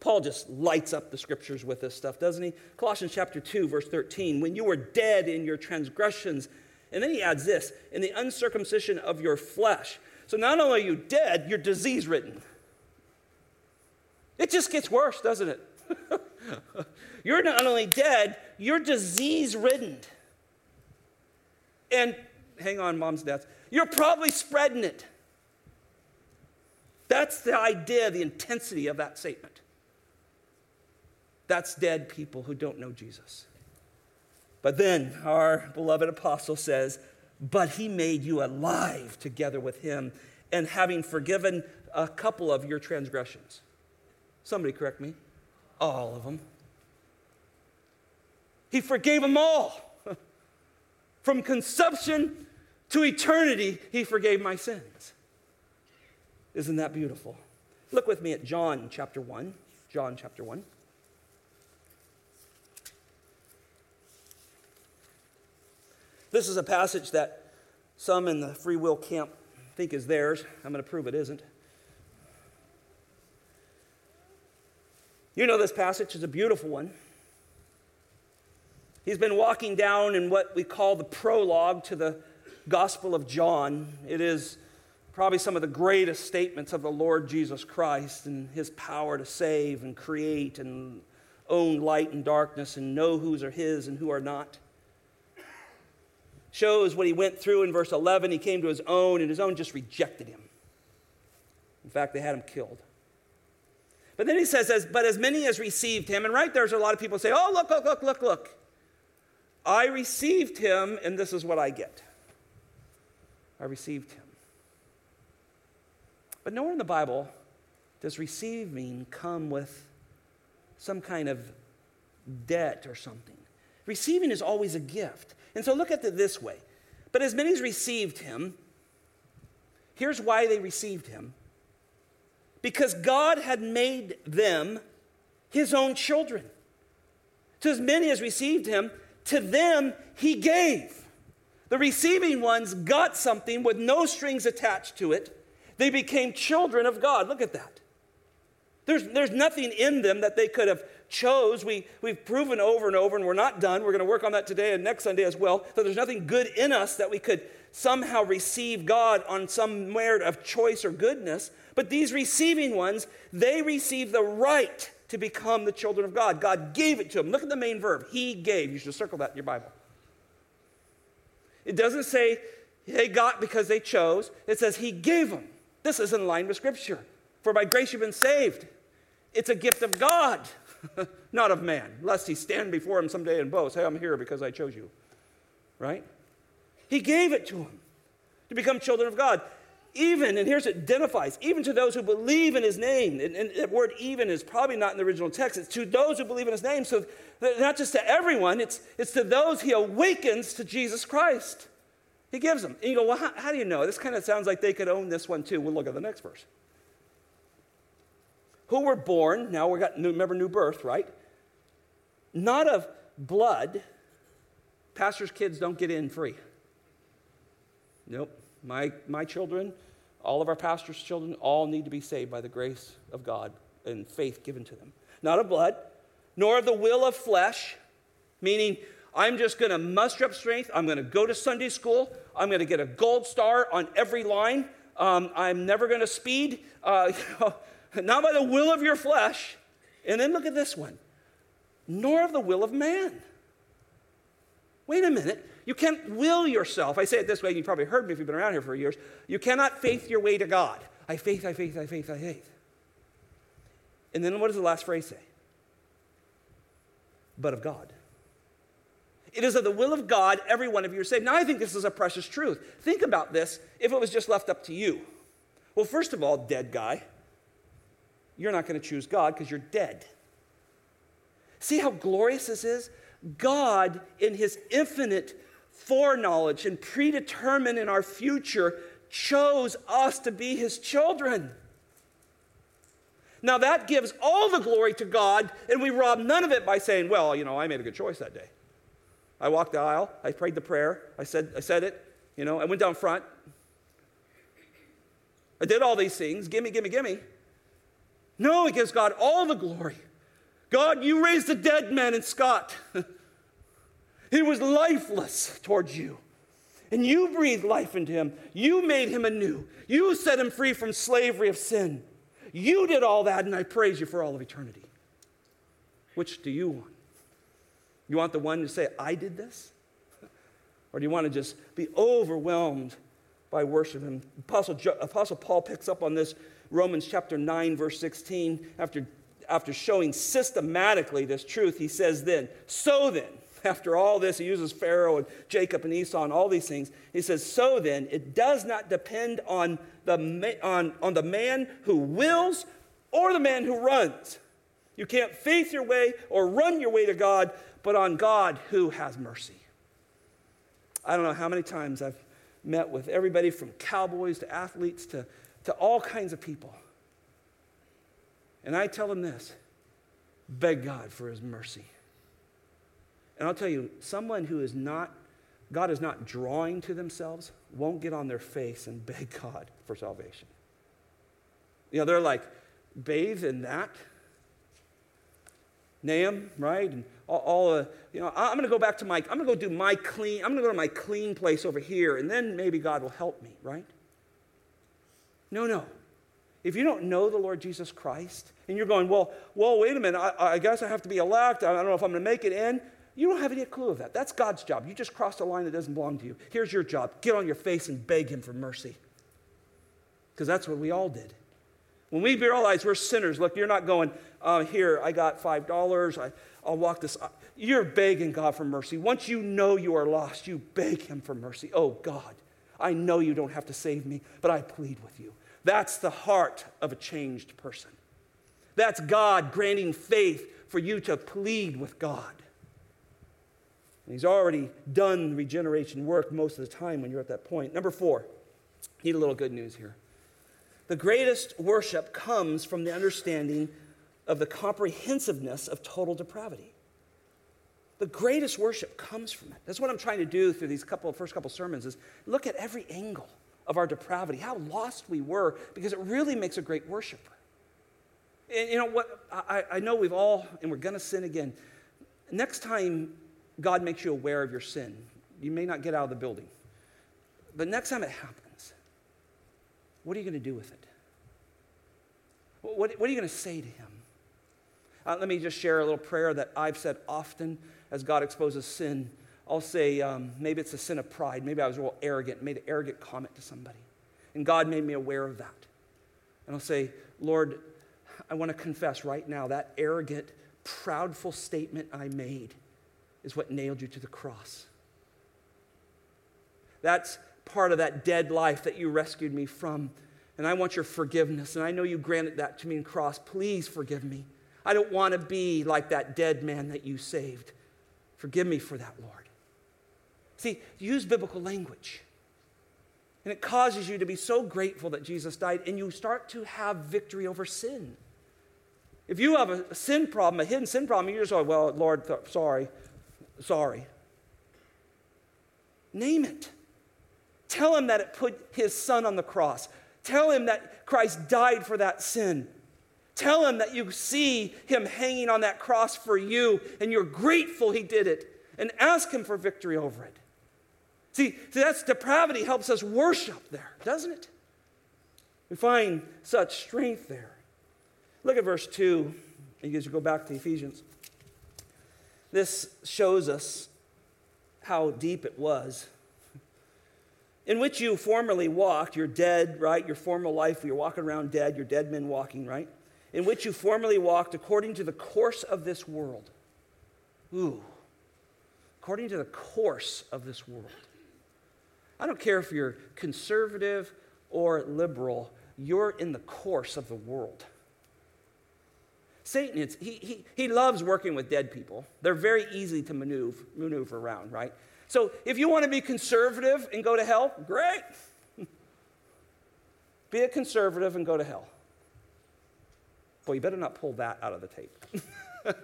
Paul just lights up the scriptures with this stuff, doesn't he? Colossians chapter 2, verse 13. When you were dead in your transgressions, and then he adds this, in the uncircumcision of your flesh. So not only are you dead, you're disease ridden. It just gets worse, doesn't it? you're not only dead, you're disease ridden. And hang on, moms, dads, you're probably spreading it. That's the idea, the intensity of that statement. That's dead people who don't know Jesus. But then our beloved apostle says, But he made you alive together with him, and having forgiven a couple of your transgressions. Somebody correct me. All of them. He forgave them all. From conception to eternity, he forgave my sins. Isn't that beautiful? Look with me at John chapter 1. John chapter 1. This is a passage that some in the free will camp think is theirs. I'm going to prove it isn't. You know this passage is a beautiful one. He's been walking down in what we call the prologue to the Gospel of John. It is probably some of the greatest statements of the Lord Jesus Christ and his power to save and create and own light and darkness and know whose are his and who are not. Shows what he went through in verse 11. He came to his own, and his own just rejected him. In fact, they had him killed. But then he says, But as many as received him, and right there's a lot of people say, Oh, look, look, look, look, look. I received him, and this is what I get. I received him. But nowhere in the Bible does receiving come with some kind of debt or something. Receiving is always a gift. And so look at it this way. But as many as received him, here's why they received him because God had made them his own children. To as many as received him, to them he gave. The receiving ones got something with no strings attached to it. They became children of God. Look at that. There's, there's nothing in them that they could have chose. We, we've proven over and over, and we're not done. We're going to work on that today and next Sunday as well. That there's nothing good in us that we could somehow receive God on some merit of choice or goodness. But these receiving ones, they receive the right to become the children of God. God gave it to them. Look at the main verb. He gave. You should circle that in your Bible. It doesn't say they got because they chose, it says He gave them. This is in line with Scripture. For by grace you've been saved. It's a gift of God, not of man, lest he stand before him someday and boast, hey, I'm here because I chose you. Right? He gave it to them to become children of God. Even, and here's it identifies, even to those who believe in his name. And, and the word even is probably not in the original text. It's to those who believe in his name. So not just to everyone, it's, it's to those he awakens to Jesus Christ. He gives them. And you go, well, how, how do you know? This kind of sounds like they could own this one too. We'll look at the next verse. Who were born, now we got, remember, new birth, right? Not of blood. Pastors' kids don't get in free. Nope. My, my children, all of our pastors' children, all need to be saved by the grace of God and faith given to them. Not of blood, nor of the will of flesh, meaning I'm just going to muster up strength. I'm going to go to Sunday school. I'm going to get a gold star on every line. Um, I'm never going to speed, uh, not by the will of your flesh. And then look at this one nor of the will of man. Wait a minute. You can't will yourself. I say it this way, you've probably heard me if you've been around here for years. You cannot faith your way to God. I faith, I faith, I faith, I faith. And then what does the last phrase say? But of God. It is of the will of God, every one of you are saved. Now, I think this is a precious truth. Think about this if it was just left up to you. Well, first of all, dead guy, you're not going to choose God because you're dead. See how glorious this is? God, in his infinite foreknowledge and predetermined in our future, chose us to be his children. Now, that gives all the glory to God, and we rob none of it by saying, well, you know, I made a good choice that day. I walked the aisle, I prayed the prayer, I said, I said it, you know, I went down front. I did all these things, gimme, gimme, gimme. No, he gives God all the glory. God, you raised the dead man in Scott. he was lifeless towards you. And you breathed life into him. You made him anew. You set him free from slavery of sin. You did all that, and I praise you for all of eternity. Which do you want? You want the one to say, I did this? Or do you want to just be overwhelmed by worship? And Apostle, Apostle Paul picks up on this Romans chapter 9, verse 16. After, after showing systematically this truth, he says, Then, so then, after all this, he uses Pharaoh and Jacob and Esau and all these things. He says, So then, it does not depend on the, on, on the man who wills or the man who runs. You can't faith your way or run your way to God, but on God who has mercy. I don't know how many times I've met with everybody from cowboys to athletes to, to all kinds of people. And I tell them this beg God for his mercy. And I'll tell you, someone who is not, God is not drawing to themselves, won't get on their face and beg God for salvation. You know, they're like, bathe in that. Nahum, right? And all, all uh, you know, I'm going to go back to my, I'm going to go do my clean, I'm going to go to my clean place over here, and then maybe God will help me, right? No, no. If you don't know the Lord Jesus Christ, and you're going, well, well, wait a minute, I, I guess I have to be elect. I don't know if I'm going to make it in. You don't have any clue of that. That's God's job. You just crossed a line that doesn't belong to you. Here's your job get on your face and beg Him for mercy. Because that's what we all did. When we realize we're sinners, look, you're not going, uh, here, I got $5, I, I'll walk this. You're begging God for mercy. Once you know you are lost, you beg Him for mercy. Oh, God, I know you don't have to save me, but I plead with you. That's the heart of a changed person. That's God granting faith for you to plead with God. And he's already done regeneration work most of the time when you're at that point. Number four, need a little good news here. The greatest worship comes from the understanding of the comprehensiveness of total depravity. The greatest worship comes from it. That's what I'm trying to do through these couple first couple sermons is look at every angle of our depravity, how lost we were, because it really makes a great worshiper. And you know what? I, I know we've all, and we're going to sin again. Next time God makes you aware of your sin. You may not get out of the building. But next time it happens, what are you going to do with it? What, what are you going to say to Him? Uh, let me just share a little prayer that I've said often as God exposes sin. I'll say, um, maybe it's a sin of pride. Maybe I was real arrogant, made an arrogant comment to somebody. And God made me aware of that. And I'll say, Lord, I want to confess right now that arrogant, proudful statement I made is what nailed you to the cross. That's part of that dead life that you rescued me from. And I want your forgiveness. And I know you granted that to me in cross. Please forgive me. I don't want to be like that dead man that you saved. Forgive me for that, Lord. See, use biblical language. And it causes you to be so grateful that Jesus died, and you start to have victory over sin. If you have a sin problem, a hidden sin problem, you're just like, well, Lord, th- sorry. Sorry. Name it. Tell him that it put his son on the cross. Tell him that Christ died for that sin. Tell him that you see him hanging on that cross for you and you're grateful he did it. And ask him for victory over it. See, see that's depravity helps us worship there, doesn't it? We find such strength there. Look at verse 2. You guys go back to Ephesians. This shows us how deep it was. In which you formerly walked, you're dead, right? Your former life, you're walking around dead, you're dead men walking, right? In which you formerly walked according to the course of this world. Ooh, according to the course of this world. I don't care if you're conservative or liberal, you're in the course of the world. Satan, he, he, he loves working with dead people. They're very easy to maneuver, maneuver around, right? So if you want to be conservative and go to hell, great. be a conservative and go to hell. Boy, you better not pull that out of the tape.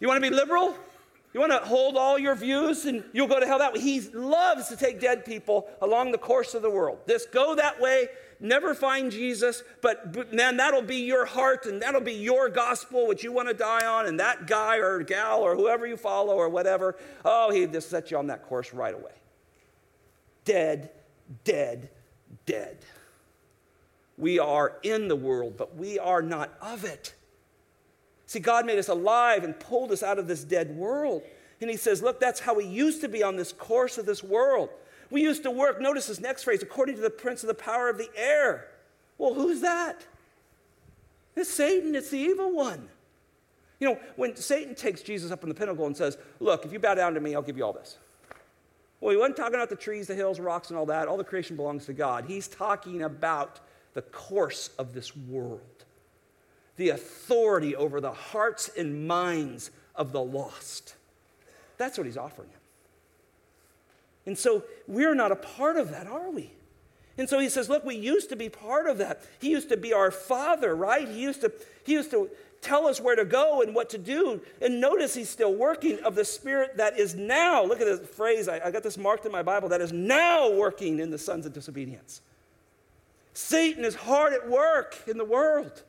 you want to be liberal? You want to hold all your views and you'll go to hell that way? He loves to take dead people along the course of the world. Just go that way never find Jesus, but, but man, that'll be your heart and that'll be your gospel, which you want to die on, and that guy or gal or whoever you follow or whatever, oh, he just set you on that course right away. Dead, dead, dead. We are in the world, but we are not of it. See, God made us alive and pulled us out of this dead world. And He says, Look, that's how we used to be on this course of this world. We used to work, notice this next phrase, according to the prince of the power of the air. Well, who's that? It's Satan, it's the evil one. You know, when Satan takes Jesus up on the pinnacle and says, Look, if you bow down to me, I'll give you all this. Well, he wasn't talking about the trees, the hills, rocks, and all that. All the creation belongs to God. He's talking about the course of this world, the authority over the hearts and minds of the lost. That's what he's offering him. And so we're not a part of that, are we? And so he says, Look, we used to be part of that. He used to be our father, right? He used to, he used to tell us where to go and what to do. And notice he's still working of the Spirit that is now, look at this phrase, I, I got this marked in my Bible, that is now working in the sons of disobedience. Satan is hard at work in the world.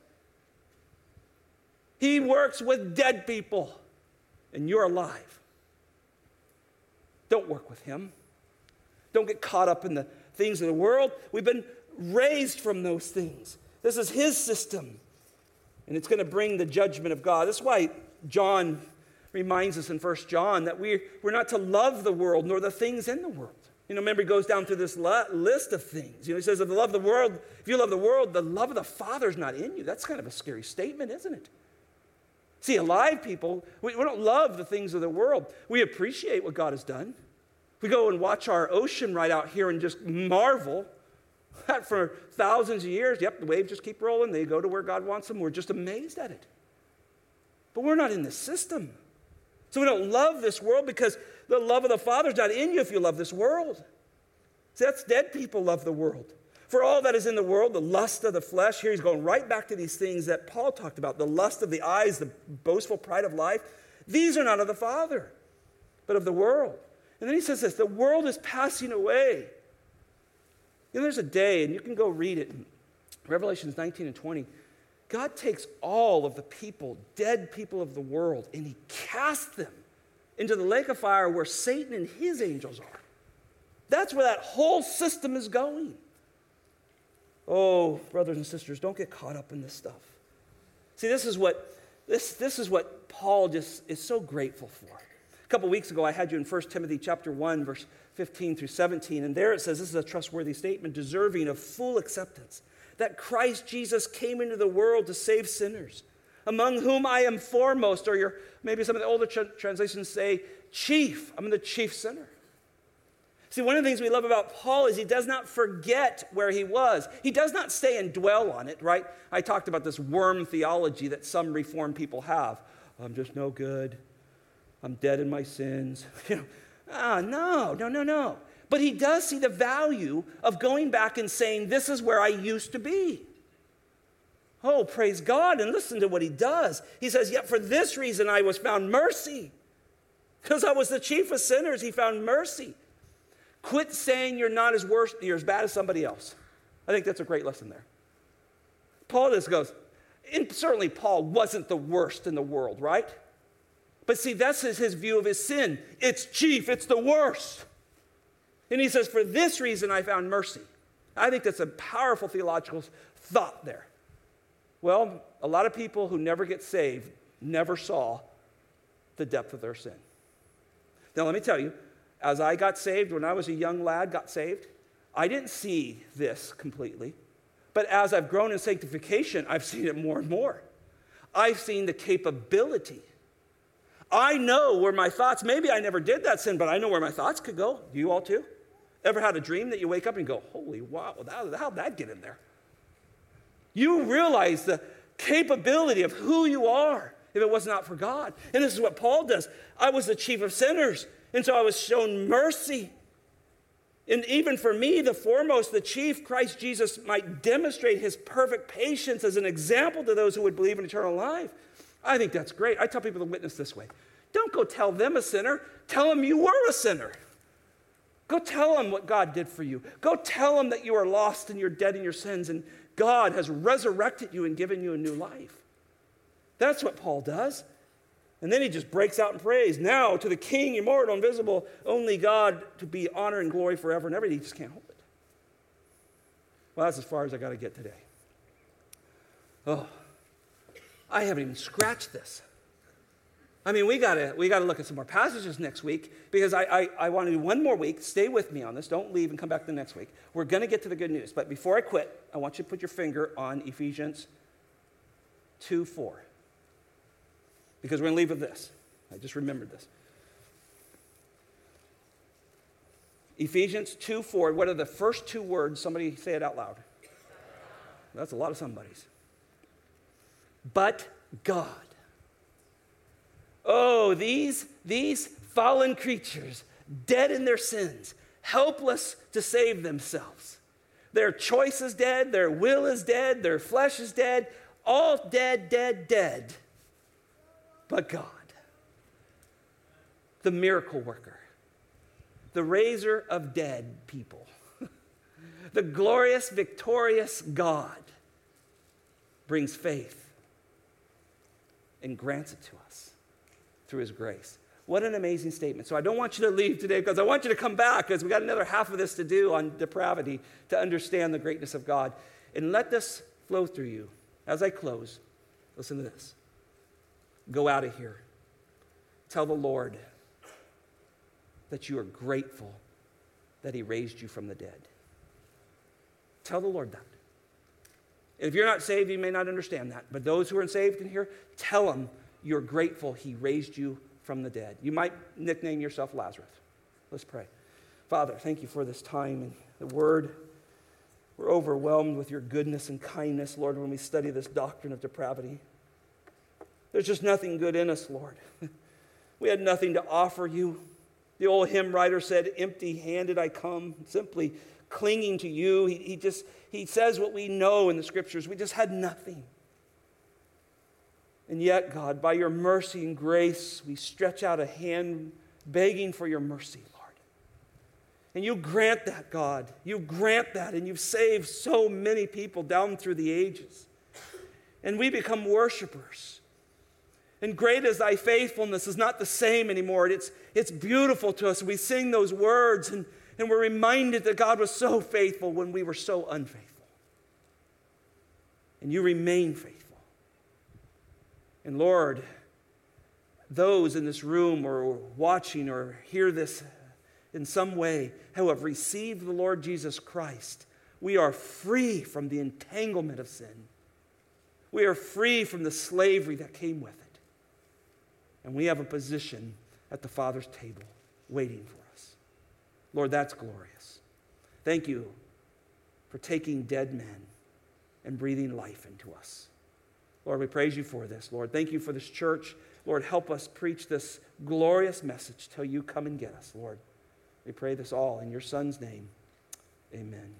He works with dead people, and you're alive. Don't work with him. Don't get caught up in the things of the world. We've been raised from those things. This is his system and it's going to bring the judgment of God. That's why John reminds us in 1 John that we're, we're not to love the world nor the things in the world. You know, remember, he goes down through this list of things. You know, he says, if you love the world, if you love the world, the love of the Father is not in you. That's kind of a scary statement, isn't it? See, alive people, we, we don't love the things of the world. We appreciate what God has done. We go and watch our ocean right out here and just marvel that for thousands of years. Yep, the waves just keep rolling. They go to where God wants them. We're just amazed at it. But we're not in the system. So we don't love this world because the love of the Father is not in you if you love this world. See, that's dead people love the world. For all that is in the world, the lust of the flesh, here he's going right back to these things that Paul talked about the lust of the eyes, the boastful pride of life. These are not of the Father, but of the world. And then he says this the world is passing away. You know, there's a day, and you can go read it in Revelations 19 and 20. God takes all of the people, dead people of the world, and he casts them into the lake of fire where Satan and his angels are. That's where that whole system is going. Oh, brothers and sisters, don't get caught up in this stuff. See, this is what this, this is what Paul just is so grateful for. A couple weeks ago, I had you in 1 Timothy chapter 1, verse 15 through 17. And there it says this is a trustworthy statement, deserving of full acceptance that Christ Jesus came into the world to save sinners, among whom I am foremost, or your, maybe some of the older translations say chief. I'm the chief sinner. See, one of the things we love about Paul is he does not forget where he was. He does not stay and dwell on it, right? I talked about this worm theology that some reformed people have. I'm just no good. I'm dead in my sins. You Ah, no, no, no, no. But he does see the value of going back and saying, This is where I used to be. Oh, praise God, and listen to what he does. He says, Yet for this reason I was found mercy. Because I was the chief of sinners, he found mercy. Quit saying you're not as worse, you're as bad as somebody else. I think that's a great lesson there. Paul just goes, and certainly Paul wasn't the worst in the world, right? But see, that's his, his view of his sin. It's chief, it's the worst. And he says, For this reason I found mercy. I think that's a powerful theological thought there. Well, a lot of people who never get saved never saw the depth of their sin. Now, let me tell you, as I got saved, when I was a young lad, got saved, I didn't see this completely. But as I've grown in sanctification, I've seen it more and more. I've seen the capability I know where my thoughts, maybe I never did that sin, but I know where my thoughts could go. You all too? Ever had a dream that you wake up and go, holy wow, how'd that get in there? You realize the capability of who you are if it was not for God. And this is what Paul does. I was the chief of sinners, and so I was shown mercy. And even for me, the foremost, the chief, Christ Jesus, might demonstrate his perfect patience as an example to those who would believe in eternal life. I think that's great. I tell people to witness this way don't go tell them a sinner, tell them you were a sinner. Go tell them what God did for you. Go tell them that you are lost and you're dead in your sins and God has resurrected you and given you a new life. That's what Paul does. And then he just breaks out in praise. Now to the King, immortal, invisible, only God to be honor and glory forever and ever. He just can't hold it. Well, that's as far as I got to get today. Oh, I haven't even scratched this. I mean, we gotta we gotta look at some more passages next week because I, I, I want to do one more week. Stay with me on this. Don't leave and come back the next week. We're gonna get to the good news. But before I quit, I want you to put your finger on Ephesians 2 4. Because we're gonna leave with this. I just remembered this. Ephesians 2 4. What are the first two words? Somebody say it out loud. That's a lot of somebody's. But God. Oh, these, these fallen creatures, dead in their sins, helpless to save themselves. Their choice is dead, their will is dead, their flesh is dead, all dead, dead, dead. But God, the miracle worker, the raiser of dead people, the glorious, victorious God, brings faith and grants it to us through his grace. What an amazing statement. So I don't want you to leave today because I want you to come back because we got another half of this to do on depravity to understand the greatness of God. And let this flow through you. As I close, listen to this. Go out of here. Tell the Lord that you are grateful that he raised you from the dead. Tell the Lord that. If you're not saved, you may not understand that. But those who are saved in here, tell them you're grateful he raised you from the dead. You might nickname yourself Lazarus. Let's pray. Father, thank you for this time and the word. We're overwhelmed with your goodness and kindness, Lord, when we study this doctrine of depravity. There's just nothing good in us, Lord. We had nothing to offer you. The old hymn writer said, Empty handed I come, simply clinging to you. He, he just he says what we know in the scriptures. We just had nothing. And yet, God, by your mercy and grace, we stretch out a hand begging for your mercy, Lord. And you grant that, God. You grant that, and you've saved so many people down through the ages. And we become worshipers. And great is thy faithfulness is not the same anymore. It's, it's beautiful to us. We sing those words, and, and we're reminded that God was so faithful when we were so unfaithful. And you remain faithful. And Lord, those in this room or watching or hear this in some way who have received the Lord Jesus Christ, we are free from the entanglement of sin. We are free from the slavery that came with it. And we have a position at the Father's table waiting for us. Lord, that's glorious. Thank you for taking dead men and breathing life into us. Lord, we praise you for this. Lord, thank you for this church. Lord, help us preach this glorious message till you come and get us, Lord. We pray this all in your Son's name. Amen.